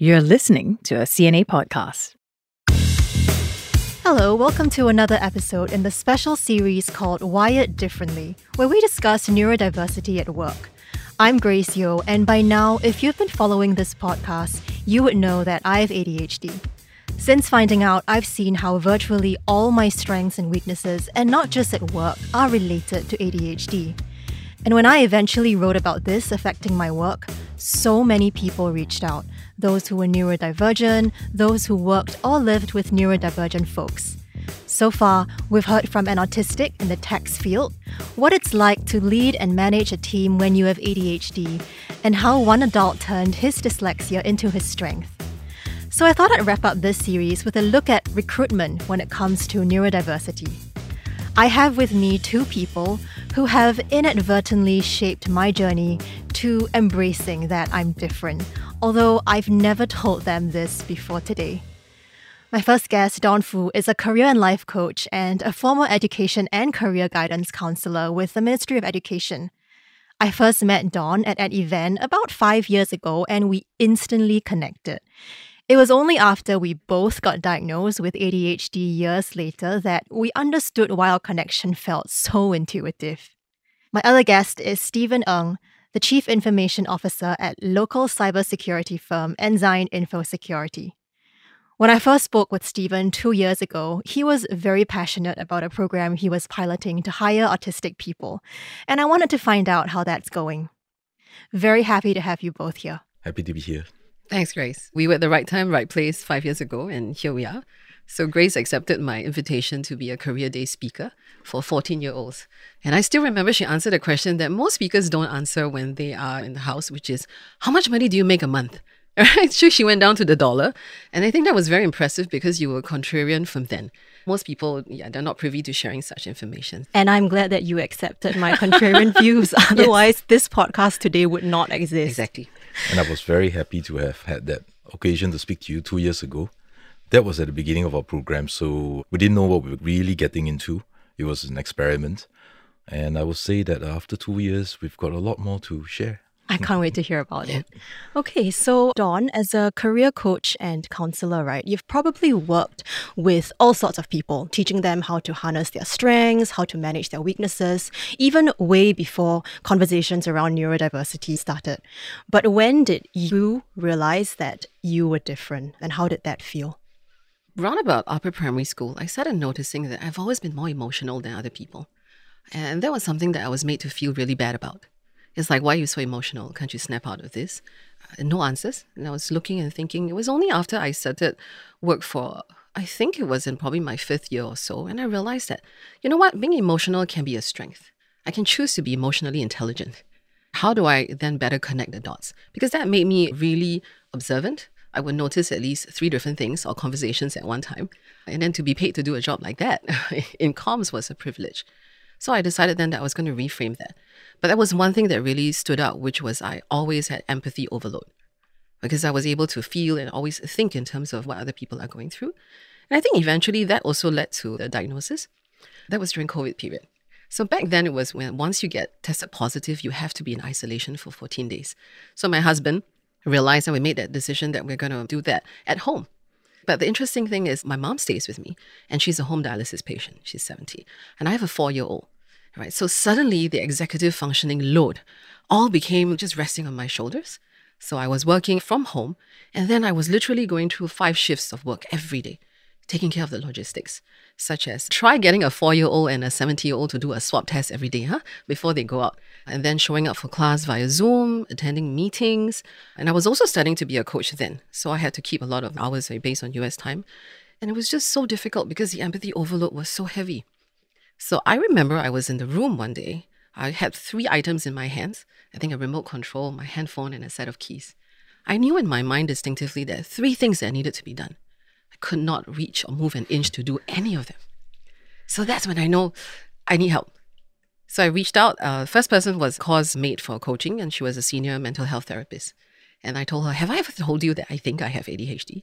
You're listening to a CNA podcast. Hello, welcome to another episode in the special series called Wired Differently, where we discuss neurodiversity at work. I'm Grace Yeoh, and by now, if you've been following this podcast, you would know that I have ADHD. Since finding out, I've seen how virtually all my strengths and weaknesses, and not just at work, are related to ADHD. And when I eventually wrote about this affecting my work, so many people reached out those who were neurodivergent, those who worked or lived with neurodivergent folks. So far, we've heard from an autistic in the tax field, what it's like to lead and manage a team when you have ADHD, and how one adult turned his dyslexia into his strength. So I thought I'd wrap up this series with a look at recruitment when it comes to neurodiversity. I have with me two people who have inadvertently shaped my journey to embracing that I'm different, although I've never told them this before today. My first guest, Dawn Foo, is a career and life coach and a former education and career guidance counselor with the Ministry of Education. I first met Dawn at an event about five years ago and we instantly connected. It was only after we both got diagnosed with ADHD years later that we understood why our connection felt so intuitive. My other guest is Steven Ng, the Chief Information Officer at local cybersecurity firm Ensign InfoSecurity. When I first spoke with Steven two years ago, he was very passionate about a program he was piloting to hire autistic people, and I wanted to find out how that's going. Very happy to have you both here. Happy to be here. Thanks, Grace. We were at the right time, right place five years ago, and here we are. So, Grace accepted my invitation to be a career day speaker for 14 year olds. And I still remember she answered a question that most speakers don't answer when they are in the house, which is How much money do you make a month? Right? So she went down to the dollar. And I think that was very impressive because you were contrarian from then. Most people, yeah, they're not privy to sharing such information. And I'm glad that you accepted my contrarian views. Otherwise, yes. this podcast today would not exist. Exactly. And I was very happy to have had that occasion to speak to you two years ago. That was at the beginning of our program, so we didn't know what we were really getting into. It was an experiment. And I will say that after two years, we've got a lot more to share. I can't wait to hear about it. Okay, so Dawn, as a career coach and counselor, right, you've probably worked with all sorts of people, teaching them how to harness their strengths, how to manage their weaknesses, even way before conversations around neurodiversity started. But when did you realize that you were different, and how did that feel? Round about upper primary school, I started noticing that I've always been more emotional than other people. And that was something that I was made to feel really bad about. It's like, why are you so emotional? Can't you snap out of this? Uh, no answers. And I was looking and thinking, it was only after I started work for, I think it was in probably my fifth year or so, and I realized that, you know what, being emotional can be a strength. I can choose to be emotionally intelligent. How do I then better connect the dots? Because that made me really observant. I would notice at least three different things or conversations at one time. And then to be paid to do a job like that in comms was a privilege. So I decided then that I was going to reframe that. But that was one thing that really stood out, which was I always had empathy overload because I was able to feel and always think in terms of what other people are going through. And I think eventually that also led to the diagnosis. That was during COVID period. So back then it was when once you get tested positive, you have to be in isolation for 14 days. So my husband realized that we made that decision that we're going to do that at home. But the interesting thing is my mom stays with me and she's a home dialysis patient. She's 70. And I have a four year old right? So suddenly the executive functioning load all became just resting on my shoulders. So I was working from home, and then I was literally going through five shifts of work every day, taking care of the logistics, such as try getting a four year old and a 70 year old to do a swab test every day, huh? Before they go out. And then showing up for class via Zoom, attending meetings. And I was also studying to be a coach then. So I had to keep a lot of hours eh, based on US time. And it was just so difficult because the empathy overload was so heavy. So I remember I was in the room one day. I had three items in my hands I think a remote control, my handphone, and a set of keys. I knew in my mind distinctively that three things that needed to be done. Could not reach or move an inch to do any of them. So that's when I know I need help. So I reached out. Uh, first person was cause mate for coaching, and she was a senior mental health therapist. And I told her, Have I ever told you that I think I have ADHD?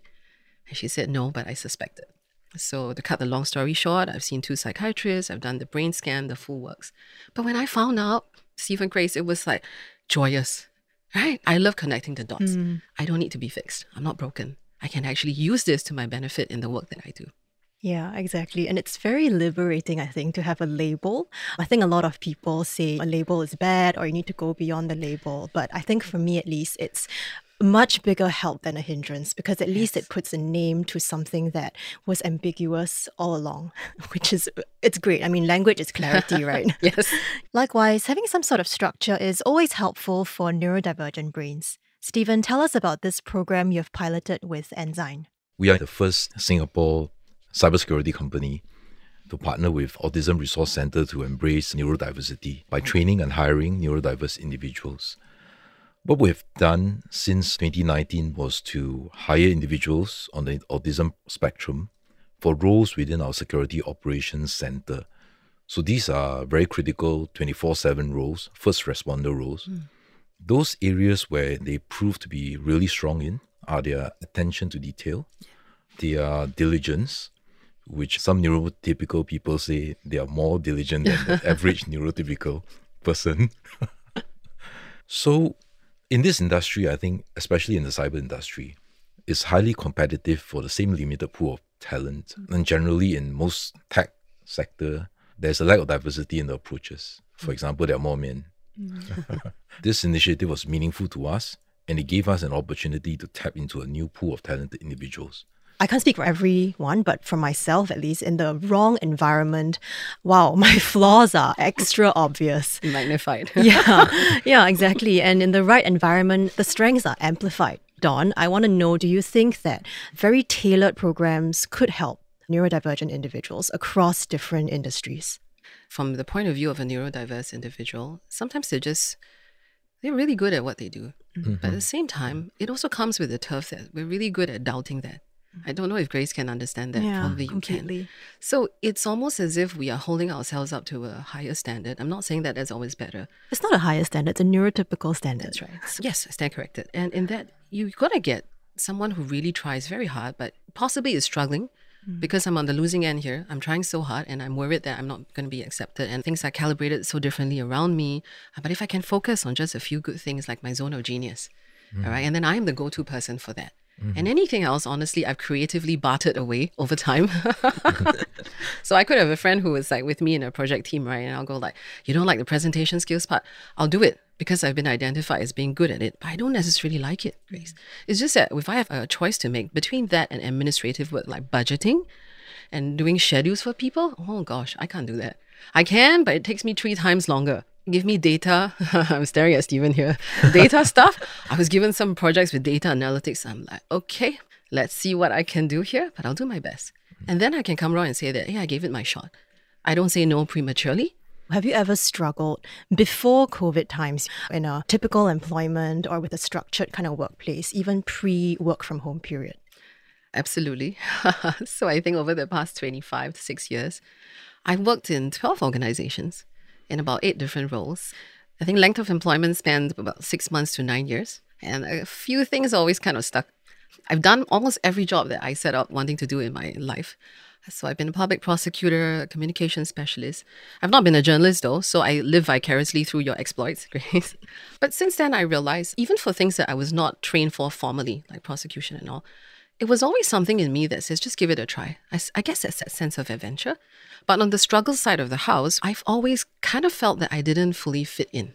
And she said, No, but I suspect it. So, to cut the long story short, I've seen two psychiatrists, I've done the brain scan, the full works. But when I found out, Steven Grace, it was like joyous. right? I love connecting the dots. I don't need to be fixed. I'm not broken. I can actually use this to my benefit in the work that I do. Yeah, exactly. And it's very liberating, I think, to have a label. I think a lot of people say a label is bad or you need to go beyond the label. But I think for me, at least, it's much bigger help than a hindrance because at least it puts a name to something that was ambiguous all along, which is, it's great. I mean, language is clarity, right? Yes. Likewise, having some sort of structure is always helpful for neurodivergent brains. Steven, tell us about this program you've piloted with Ensign. We are the first Singapore cybersecurity company to partner with Autism Resource Center to embrace neurodiversity by training and hiring neurodiverse individuals. What we've done since 2019 was to hire individuals on the autism spectrum for roles within our security operations center. So these are very critical 24 7 roles, first responder roles. Hmm. Those areas where they prove to be really strong in are their attention to detail, their diligence, which some neurotypical people say they are more diligent than the average neurotypical person. so, in this industry, I think, especially in the cyber industry, it's highly competitive for the same limited pool of talent. Mm. And generally, in most tech sector, there's a lack of diversity in the approaches. For mm. example, there are more men. this initiative was meaningful to us, and it gave us an opportunity to tap into a new pool of talented individuals. I can't speak for everyone, but for myself at least, in the wrong environment, wow, my flaws are extra obvious. Magnified. yeah, yeah, exactly. And in the right environment, the strengths are amplified. Dawn, I want to know do you think that very tailored programs could help neurodivergent individuals across different industries? From the point of view of a neurodiverse individual, sometimes they're just they're really good at what they do. Mm-hmm. But at the same time, it also comes with the turf that we're really good at doubting that. I don't know if Grace can understand that. Yeah, Probably you can. So it's almost as if we are holding ourselves up to a higher standard. I'm not saying that that's always better. It's not a higher standard, it's a neurotypical standard. That's right. So yes, I stand corrected. And in that, you've got to get someone who really tries very hard, but possibly is struggling Mm. because I'm on the losing end here. I'm trying so hard and I'm worried that I'm not going to be accepted and things are calibrated so differently around me. Uh, but if I can focus on just a few good things like my zone of genius, mm. all right, and then I'm the go to person for that. Mm-hmm. And anything else, honestly, I've creatively bartered away over time. so I could have a friend who was like with me in a project team, right? And I'll go like, you don't like the presentation skills part? I'll do it because I've been identified as being good at it, but I don't necessarily like it, mm. Grace. It's just that if I have a choice to make between that and administrative work like budgeting and doing schedules for people, oh gosh, I can't do that. I can, but it takes me three times longer. Give me data. I'm staring at Steven here. Data stuff. I was given some projects with data analytics. I'm like, okay, let's see what I can do here, but I'll do my best. Mm. And then I can come around and say that, hey, I gave it my shot. I don't say no prematurely. Have you ever struggled before COVID times in a typical employment or with a structured kind of workplace, even pre work from home period? Absolutely. so I think over the past 25 to 6 years, I've worked in 12 organizations in about eight different roles. I think length of employment spanned about six months to nine years. And a few things always kind of stuck. I've done almost every job that I set out wanting to do in my life. So I've been a public prosecutor, a communication specialist. I've not been a journalist though, so I live vicariously through your exploits, Grace. but since then, I realized even for things that I was not trained for formally, like prosecution and all, it was always something in me that says, just give it a try. I, I guess that's that sense of adventure. But on the struggle side of the house, I've always kind of felt that I didn't fully fit in.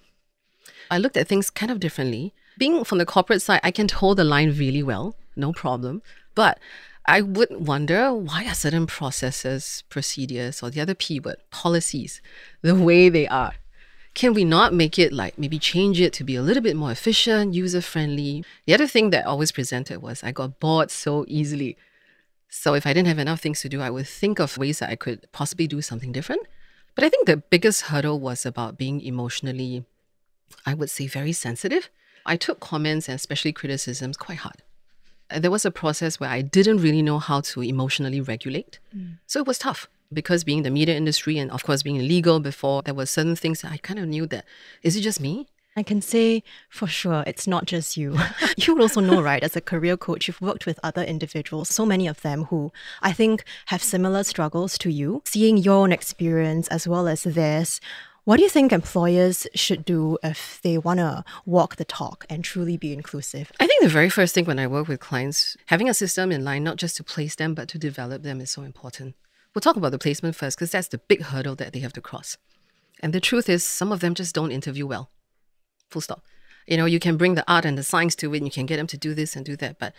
I looked at things kind of differently. Being from the corporate side, I can hold the line really well, no problem. But I would wonder why are certain processes, procedures, or the other P word, policies, the way they are? Can we not make it like maybe change it to be a little bit more efficient, user friendly? The other thing that always presented was I got bored so easily. So if I didn't have enough things to do, I would think of ways that I could possibly do something different. But I think the biggest hurdle was about being emotionally, I would say, very sensitive. I took comments and especially criticisms quite hard. There was a process where I didn't really know how to emotionally regulate. Mm. So it was tough because being in the media industry and of course being legal before, there were certain things that I kind of knew that is it just me? I can say for sure it's not just you. you would also know, right, as a career coach, you've worked with other individuals, so many of them who I think have similar struggles to you. Seeing your own experience as well as theirs, What do you think employers should do if they want to walk the talk and truly be inclusive? I think the very first thing when I work with clients, having a system in line, not just to place them, but to develop them is so important. We'll talk about the placement first because that's the big hurdle that they have to cross. And the truth is, some of them just don't interview well. Full stop. You know, you can bring the art and the science to it, and you can get them to do this and do that, but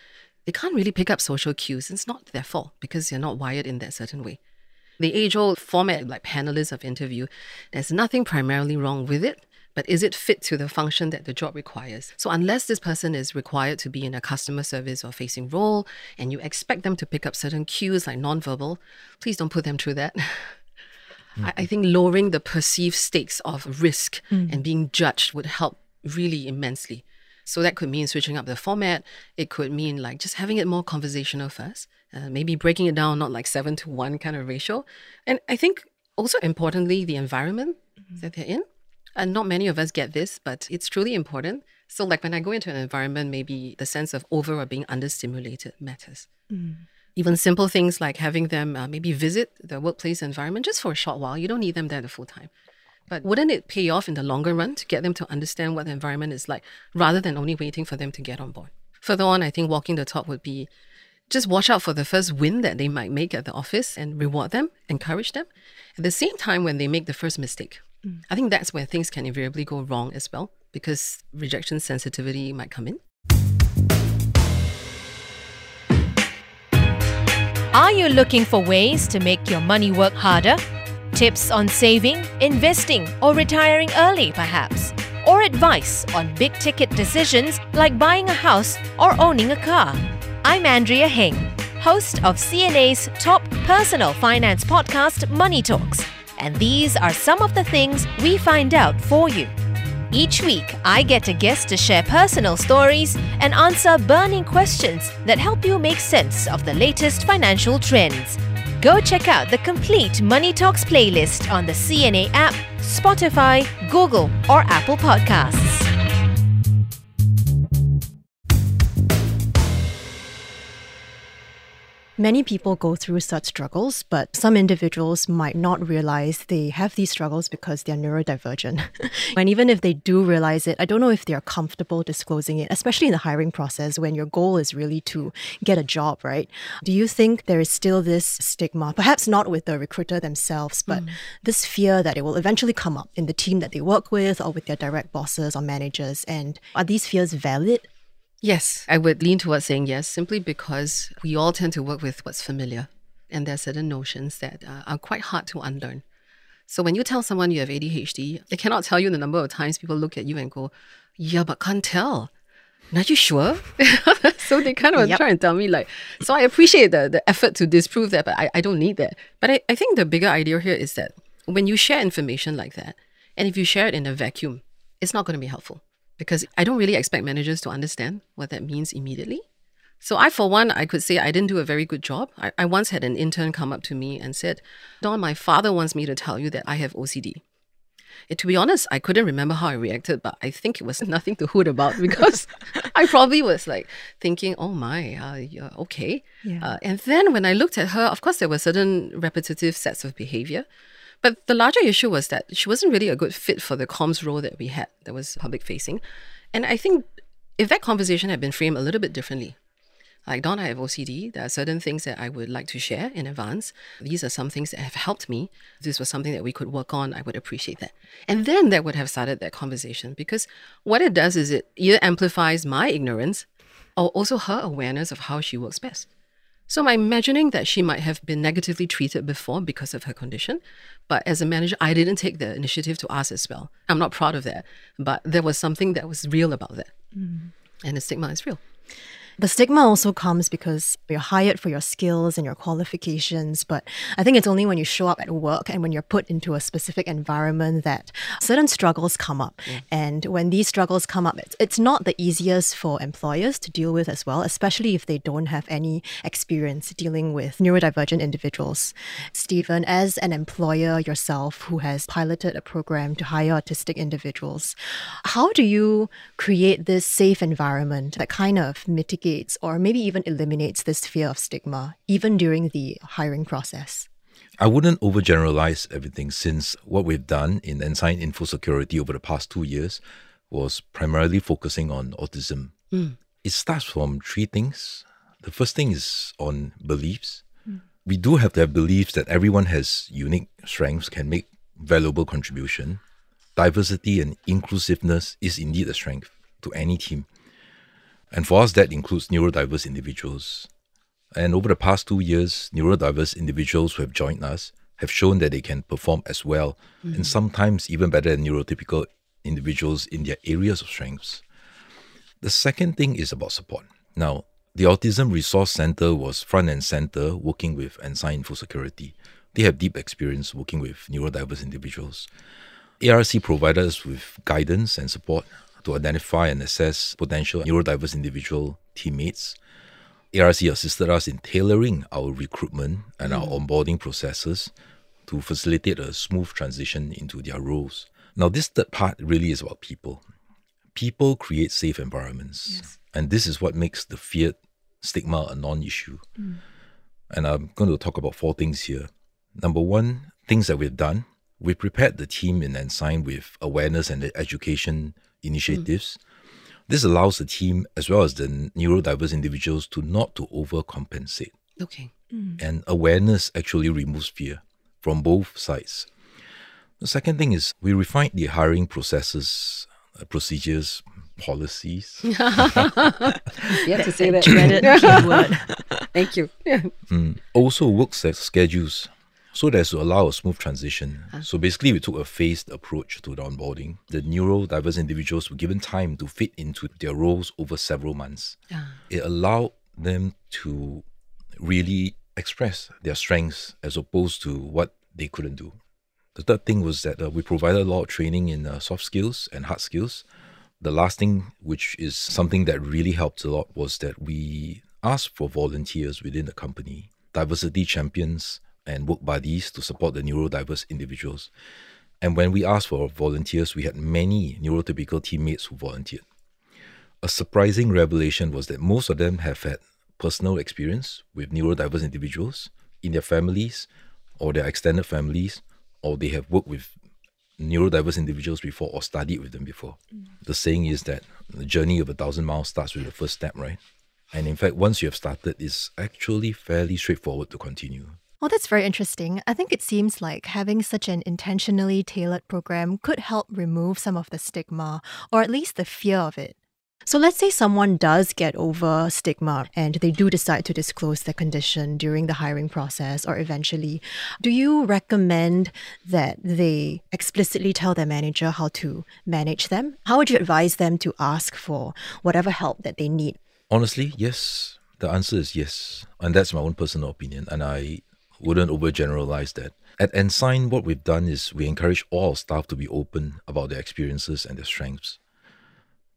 they can't really pick up social cues. It's not their fault because they're not wired in that certain way. The age old format, like panelists of interview, there's nothing primarily wrong with it, but is it fit to the function that the job requires? So, unless this person is required to be in a customer service or facing role, and you expect them to pick up certain cues like nonverbal, please don't put them through that. Mm-hmm. I, I, think lowering the perceived stakes of risk mm. and being judged would help really immensely. So that could mean switching up the format. It could mean like just having it more conversational first, uh, maybe breaking it down, not like seven to one kind of ratio. And I think also importantly, the environment mm-hmm. that they're in. And not many of us get this, but it's truly important. So, like when I go into an environment, maybe the sense of over or being understimulated matters. Mm. Even simple things like having them uh, maybe visit the workplace environment just for a short while. You don't need them there the full time. But wouldn't it pay off in the longer run to get them to understand what the environment is like rather than only waiting for them to get on board? Further on, I think walking the talk would be just watch out for the first win that they might make at the office and reward them, encourage them. At the same time, when they make the first mistake, mm. I think that's where things can invariably go wrong as well because rejection sensitivity might come in. Are you looking for ways to make your money work harder? Tips on saving, investing, or retiring early, perhaps? Or advice on big ticket decisions like buying a house or owning a car? I'm Andrea Heng, host of CNA's top personal finance podcast, Money Talks. And these are some of the things we find out for you. Each week, I get a guest to share personal stories and answer burning questions that help you make sense of the latest financial trends Go check out the complete Money Talks playlist on the CNA app, Spotify, Google, or Apple Podcasts. Many people go through such struggles, but some individuals might not realize they have these struggles because they're neurodivergent. and even if they do realize it, I don't know if they're comfortable disclosing it, especially in the hiring process when your goal is really to get a job, right? Do you think there is still this stigma, perhaps not with the recruiter themselves, but mm. this fear that it will eventually come up in the team that they work with or with their direct bosses or managers? And are these fears valid? Yes, I would lean towards saying yes, simply because we all tend to work with what's familiar. And there are certain notions that uh, are quite hard to unlearn. So when you tell someone you have ADHD, I cannot tell you the number of times people look at you and go, Yeah, but can't tell. Are you sure? so they kind of yep. try and tell me like, so I appreciate the, the effort to disprove that, but I, I don't need that. But I, I think the bigger idea here is that when you share information like that, and if you share it in a vacuum, it's not going to be helpful because I don't really expect managers to understand what that means immediately. So I, for one, I could say I didn't do a very good job. I, I once had an intern come up to me and said, Dawn, my father wants me to tell you that I have OCD. It, to be honest, I couldn't remember how I reacted, but I think it was nothing to hoot about because I probably was like thinking, oh my, uh, yeah, okay. Yeah. Uh, and then when I looked at her, of course, there were certain repetitive sets of behavior. But the larger issue was that she wasn't really a good fit for the comms role that we had that was public facing. And I think if that conversation had been framed a little bit differently, like Dawn, I have OCD. There are certain things that I would like to share in advance. These are some things that have helped me. If this was something that we could work on, I would appreciate that. And then that would have started that conversation because what it does is it either amplifies my ignorance or also her awareness of how she works best. So I'm imagining that she might have been negatively treated before because of her condition. But as a manager, I didn't take the initiative to ask as well. I'm not proud of that. But there was something that was real about that. Mm. And the stigma is real. The stigma also comes because you're hired for your skills and your qualifications, but I think it's only when you show up at work and when you're put into a specific environment that certain struggles come up. And when these struggles come up, it's, it's not the easiest for employers to deal with as well, especially if they don't have any experience dealing with neurodivergent individuals. Steven, as an employer yourself who has piloted a program to hire autistic individuals, how do you create this safe environment that kind of mitigates or maybe even eliminates this fear of stigma, even during the hiring process? I wouldn't overgeneralize everything since what we've done in Ensign InfoSecurity over the past two years was primarily focusing on autism. Hmm. It starts from three things. The first thing is on beliefs. Hmm. We do have to have beliefs that everyone has unique strengths, can make valuable contribution. Diversity and inclusiveness is indeed a strength to any team. And for us, that includes neurodiverse individuals. And over the past two years, neurodiverse individuals who have joined us have shown that they can perform as well, and mm-hmm. sometimes even better than neurotypical individuals in their areas of strengths. The second thing is about support. Now, the Autism Resource Center was front and center working with Ensign InfoSecurity. They have deep experience working with neurodiverse individuals. ARC provided us with guidance and support to identify and assess potential neurodiverse individual teammates. ARC assisted us in tailoring our recruitment and our mm. onboarding processes to facilitate a smooth transition into their roles. Now, this third part really is about people. People create safe environments, and this is what makes the feared stigma a non issue. Mm. And I'm going to talk about four things here. Number one, things that we've done. We prepared the team in Ensign with awareness and education initiatives. This allows the team as well as the neurodiverse individuals to not to overcompensate. Okay. And awareness actually removes fear from both sides. The second thing is we refined the hiring processes, uh, procedures, policies. You have to say that. Dreaded keyword. Thank you. Mm. Also work schedules so as to allow a smooth transition. So basically, we took a phased approach to the onboarding. The neurodiverse individuals were given time to fit into their roles over several months. It allowed them to really express their strengths as opposed to what they couldn't do. The third thing was that uh, we provided a lot of training in uh, soft skills and hard skills. The last thing, which is something that really helped a lot, was that we asked for volunteers within the company, diversity champions, and work buddies to support the neurodiverse individuals. And when we asked for volunteers, we had many neurotypical teammates who volunteered. A surprising revelation was that most of them have had personal experience with neurodiverse individuals in their families or their extended families, or they have worked with neurodiverse individuals before or studied with them before. Mm. The saying is that the journey of a thousand miles starts with the first step, right? And in fact, once you have started, it's actually fairly straightforward to continue. Well, that's very interesting. I think it seems like having such an intentionally tailored program could help remove some of the stigma, or at least the fear of it. So let's say someone does get over stigma and they do decide to disclose their condition during the hiring process or eventually. Do you recommend that they explicitly tell their manager how to manage them? How would you advise them to ask for whatever help that they need? Honestly, yes. The answer is yes. And that's my own personal opinion. And I wouldn't overgeneralize that. At Ensign, what we've done is we encourage all our staff to be open about their experiences and their strengths.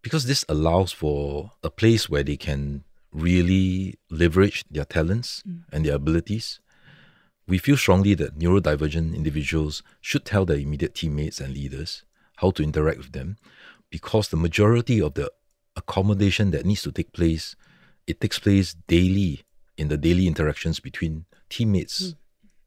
Because this allows for a place where they can really leverage their talents mm. and their abilities. We feel strongly that neurodivergent individuals should tell their immediate teammates and leaders how to interact with them because the majority of the accommodation that needs to take place it takes place daily in the daily interactions between teammates. Hmm.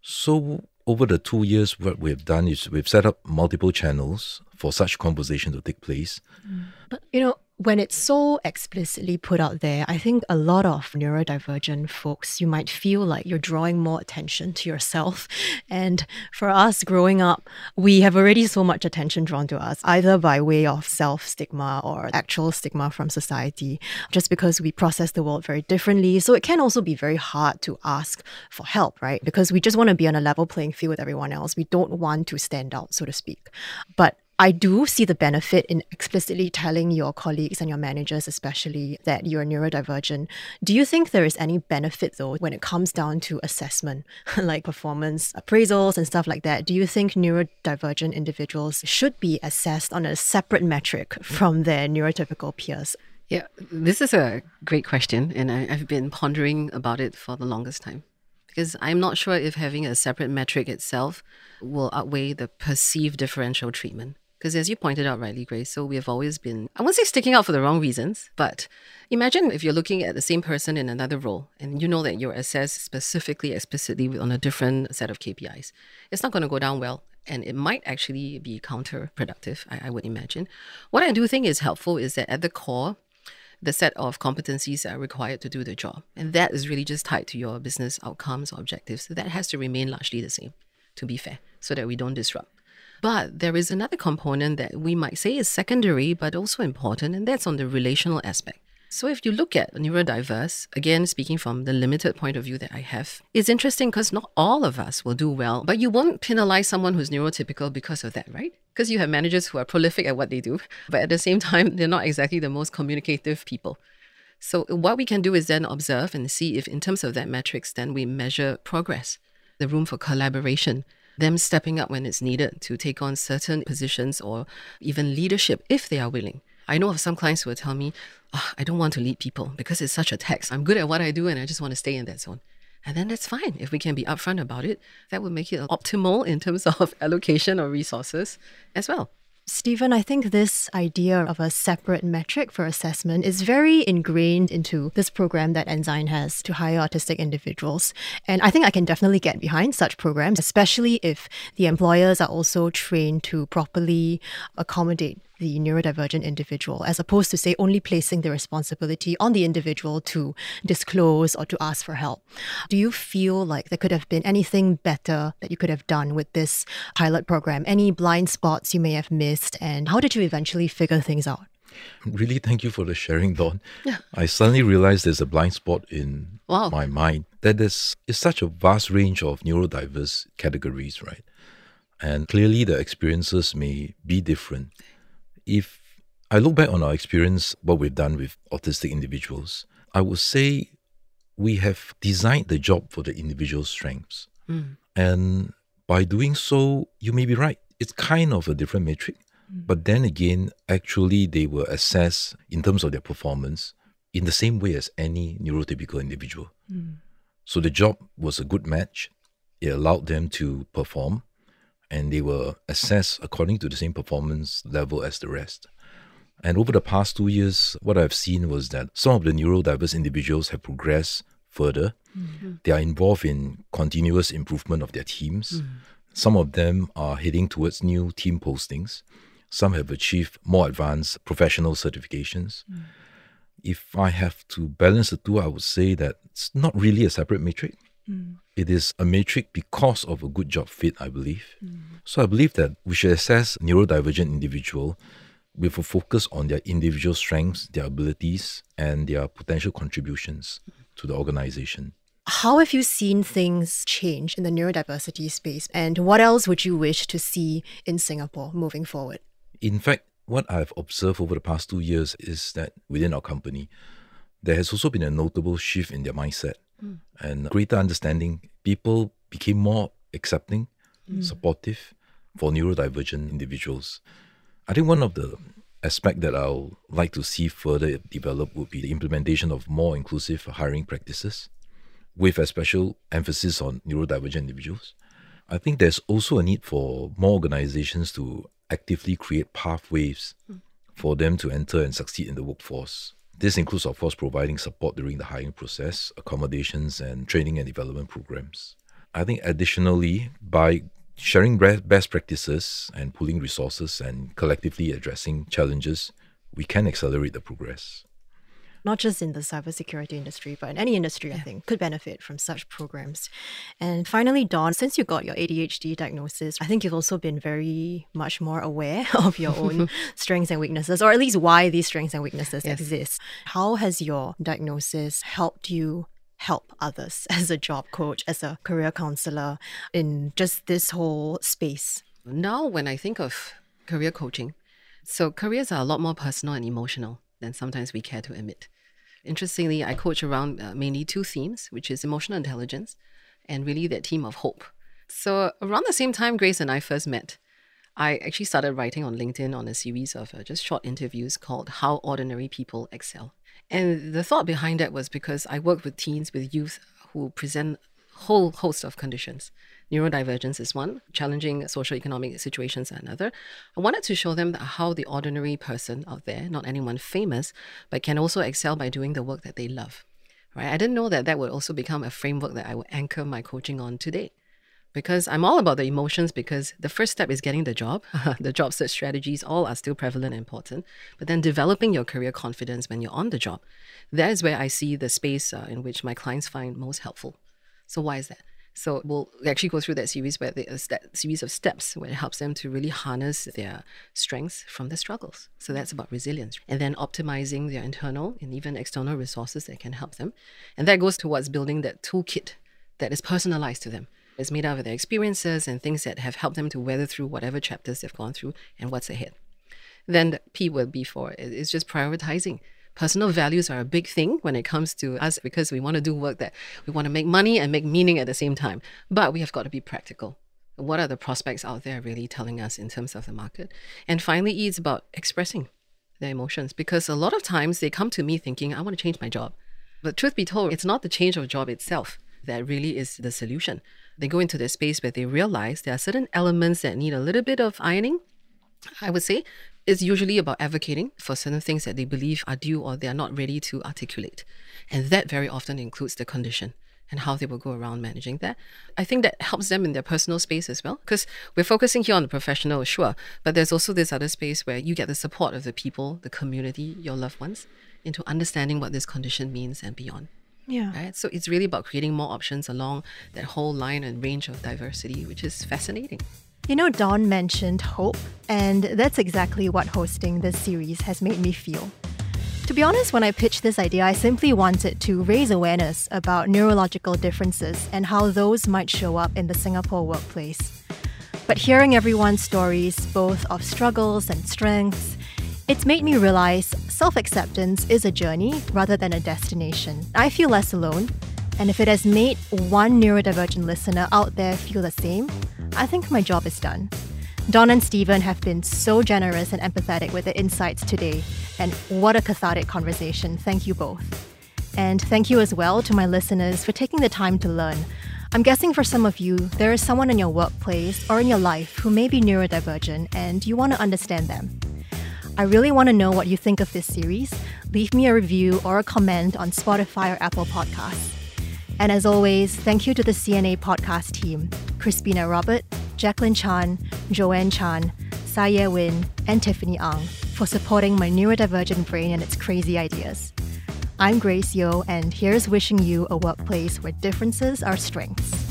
So over the two years, what we've done is we've set up multiple channels for such conversation to take place. Hmm. But you know, when it's so explicitly put out there, I think a lot of neurodivergent folks, you might feel like you're drawing more attention to yourself. And for us growing up, we have already so much attention drawn to us, either by way of self stigma or actual stigma from society, just because we process the world very differently. So it can also be very hard to ask for help, right? Because we just want to be on a level playing field with everyone else. We don't want to stand out, so to speak. But I do see the benefit in explicitly telling your colleagues and your managers, especially, that you're neurodivergent. Do you think there is any benefit, though, when it comes down to assessment, like performance appraisals and stuff like that? Do you think neurodivergent individuals should be assessed on a separate metric from their neurotypical peers? Yeah, this is a great question, and I, I've been pondering about it for the longest time because I'm not sure if having a separate metric itself will outweigh the perceived differential treatment. Because as you pointed out rightly, Grace, so we have always been, I won't say sticking out for the wrong reasons, but imagine if you're looking at the same person in another role and you know that you're assessed specifically, explicitly on a different set of KPIs. It's not going to go down well and it might actually be counterproductive, I, I would imagine. What I do think is helpful is that at the core, the set of competencies that are required to do the job. And that is really just tied to your business outcomes or objectives. That has to remain largely the same, to be fair, so that we don't disrupt. But there is another component that we might say is secondary, but also important, and that's on the relational aspect. So if you look at neurodiverse, again, speaking from the limited point of view that I have, it's interesting because not all of us will do well, but you won't penalize someone who's neurotypical because of that, right? Because you have managers who are prolific at what they do, but at the same time, they're not exactly the most communicative people. So what we can do is then observe and see if in terms of that metrics, then we measure progress, the room for collaboration, them stepping up when it's needed to take on certain positions or even leadership if they are willing. I know of some clients who will tell me, oh, I don't want to lead people because it's such a tax. I'm good at what I do and I just want to stay in that zone. And then that's fine. If we can be upfront about it, that would make it optimal in terms of allocation of resources as well. Steven, I think this idea of a separate metric for assessment is very ingrained into this program that Ensign has to hire autistic individuals. And I think I can definitely get behind such programs, especially if the employers are also trained to properly accommodate the neurodivergent individual, as opposed to, say, only placing the responsibility on the individual to disclose or to ask for help. Do you feel like there could have been anything better that you could have done with this pilot program? Any blind spots you may have missed? And how did you eventually figure things out? Really, thank you for the sharing, Dawn. Yeah. I suddenly realized there's a blind spot in wow. my mind that there's is such a vast range of neurodiverse categories, right? And clearly, the experiences may be different if I look back on our experience, what we've done with autistic individuals, I would say we have designed the job for the individual's strengths. Mm. And by doing so, you may be right. It's kind of a different metric. Mm. But then again, actually, they were assessed in terms of their performance in the same way as any neurotypical individual. Mm. So the job was a good match. It allowed them to perform and they were assessed according to the same performance level as the rest. And over the past two years, what I've seen was that some of the neurodiverse individuals have progressed further. Mm-hmm. They are involved in continuous improvement of their teams. Mm. Some of them are heading towards new team postings. Some have achieved more advanced professional certifications. Mm. If I have to balance the two, I would say that it's not really a separate matrix. Mm. It is a matrix because of a good job fit, I believe. Mm. So I believe that we should assess neurodivergent individual with a focus on their individual strengths, their abilities, and their potential contributions to the organization. How have you seen things change in the neurodiversity space, and what else would you wish to see in Singapore moving forward? In fact, what I've observed over the past two years is that within our company, there has also been a notable shift in their mindset mm. and greater understanding. People became more accepting, mm. supportive for neurodivergent individuals. I think one of the aspect that I'll like to see further develop would be the implementation of more inclusive hiring practices with a special emphasis on neurodivergent individuals. I think there's also a need for more organizations to actively create pathways mm. for them to enter and succeed in the workforce. This includes, of course, providing support during the hiring process, accommodations, and training and development programs. I think additionally, by sharing best practices and pooling resources and collectively addressing challenges, we can accelerate the progress not just in the cybersecurity industry, but in any industry, yeah. I think, could benefit from such programs. And finally, Dawn, since you got your ADHD diagnosis, I think you've also been very much more aware of your own strengths and weaknesses, or at least why these strengths and weaknesses yes. exist. How has your diagnosis helped you help others as a job coach, as a career counselor in just this whole space? Now, when I think of career coaching, so careers are a lot more personal and emotional than sometimes we care to admit. Interestingly, I coach around uh, mainly two themes, which is emotional intelligence and really that theme of hope. So around the same time Grace and I first met, I actually started writing on LinkedIn on a series of uh, just short interviews called How Ordinary People Excel. And the thought behind that was because I work with teens, with youth who present whole host of conditions Neurodivergence is one, challenging social economic situations are another. I wanted to show them how the ordinary person out there, not anyone famous, but can also excel by doing the work that they love. Right? I didn't know that that would also become a framework that I would anchor my coaching on today. Because I'm all about the emotions because the first step is getting the job. the job search strategies all are still prevalent and important. But then developing your career confidence when you're on the job, that is where I see the space uh, in which my clients find most helpful. So why is that? So we'll actually go through that series where the uh, that series of steps where it helps them to really harness their strengths from their struggles. So that's about resilience, and then optimizing their internal and even external resources that can help them, and that goes towards building that toolkit that is personalized to them. It's made out of their experiences and things that have helped them to weather through whatever chapters they've gone through and what's ahead. Then the P will be for it's just prioritizing personal values are a big thing when it comes to us because we want to do work that we want to make money and make meaning at the same time. But we have got to be practical. What are the prospects out there really telling us in terms of the market? And finally, E is about expressing their emotions because a lot of times they come to me thinking, I want to change my job. But truth be told, it's not the change of job itself that really is the solution. They go into the space where they realize there are certain elements that need a little bit of ironing, I would say, is usually about advocating for certain things that they believe are due or they are not ready to articulate. And that very often includes the condition and how they will go around managing that. I think that helps them in their personal space as well, because we're focusing here on the professional, sure, but there's also this other space where you get the support of the people, the community, your loved ones, into understanding what this condition means and beyond. Yeah. Right? So it's really about creating more options along that whole line and range of diversity, which is fascinating. You know, Dawn mentioned hope, and that's exactly what hosting this series has made me feel. To be honest, when I pitched this idea, I simply wanted to raise awareness about neurological differences and how those might show up in the Singapore workplace. But hearing everyone's stories, both of struggles and strengths, it's made me realize self acceptance is a journey rather than a destination. I feel less alone, and if it has made one neurodivergent listener out there feel the same, I think my job is done. Dawn and Steven have been so generous and empathetic with their insights today, and what a cathartic conversation. Thank you both. And thank you as well to my listeners for taking the time to learn. I'm guessing for some of you, there is someone in your workplace or in your life who may be neurodivergent and you want to understand them. I really want to know what you think of this series. Leave me a review or a comment on Spotify or Apple Podcasts. And as always, thank you to the CNA podcast team Crispina Robert, Jacqueline Chan, Joanne Chan, Saye Win, and Tiffany Ang for supporting my neurodivergent brain and its crazy ideas. I'm Grace Yeoh, and here's wishing you a workplace where differences are strengths.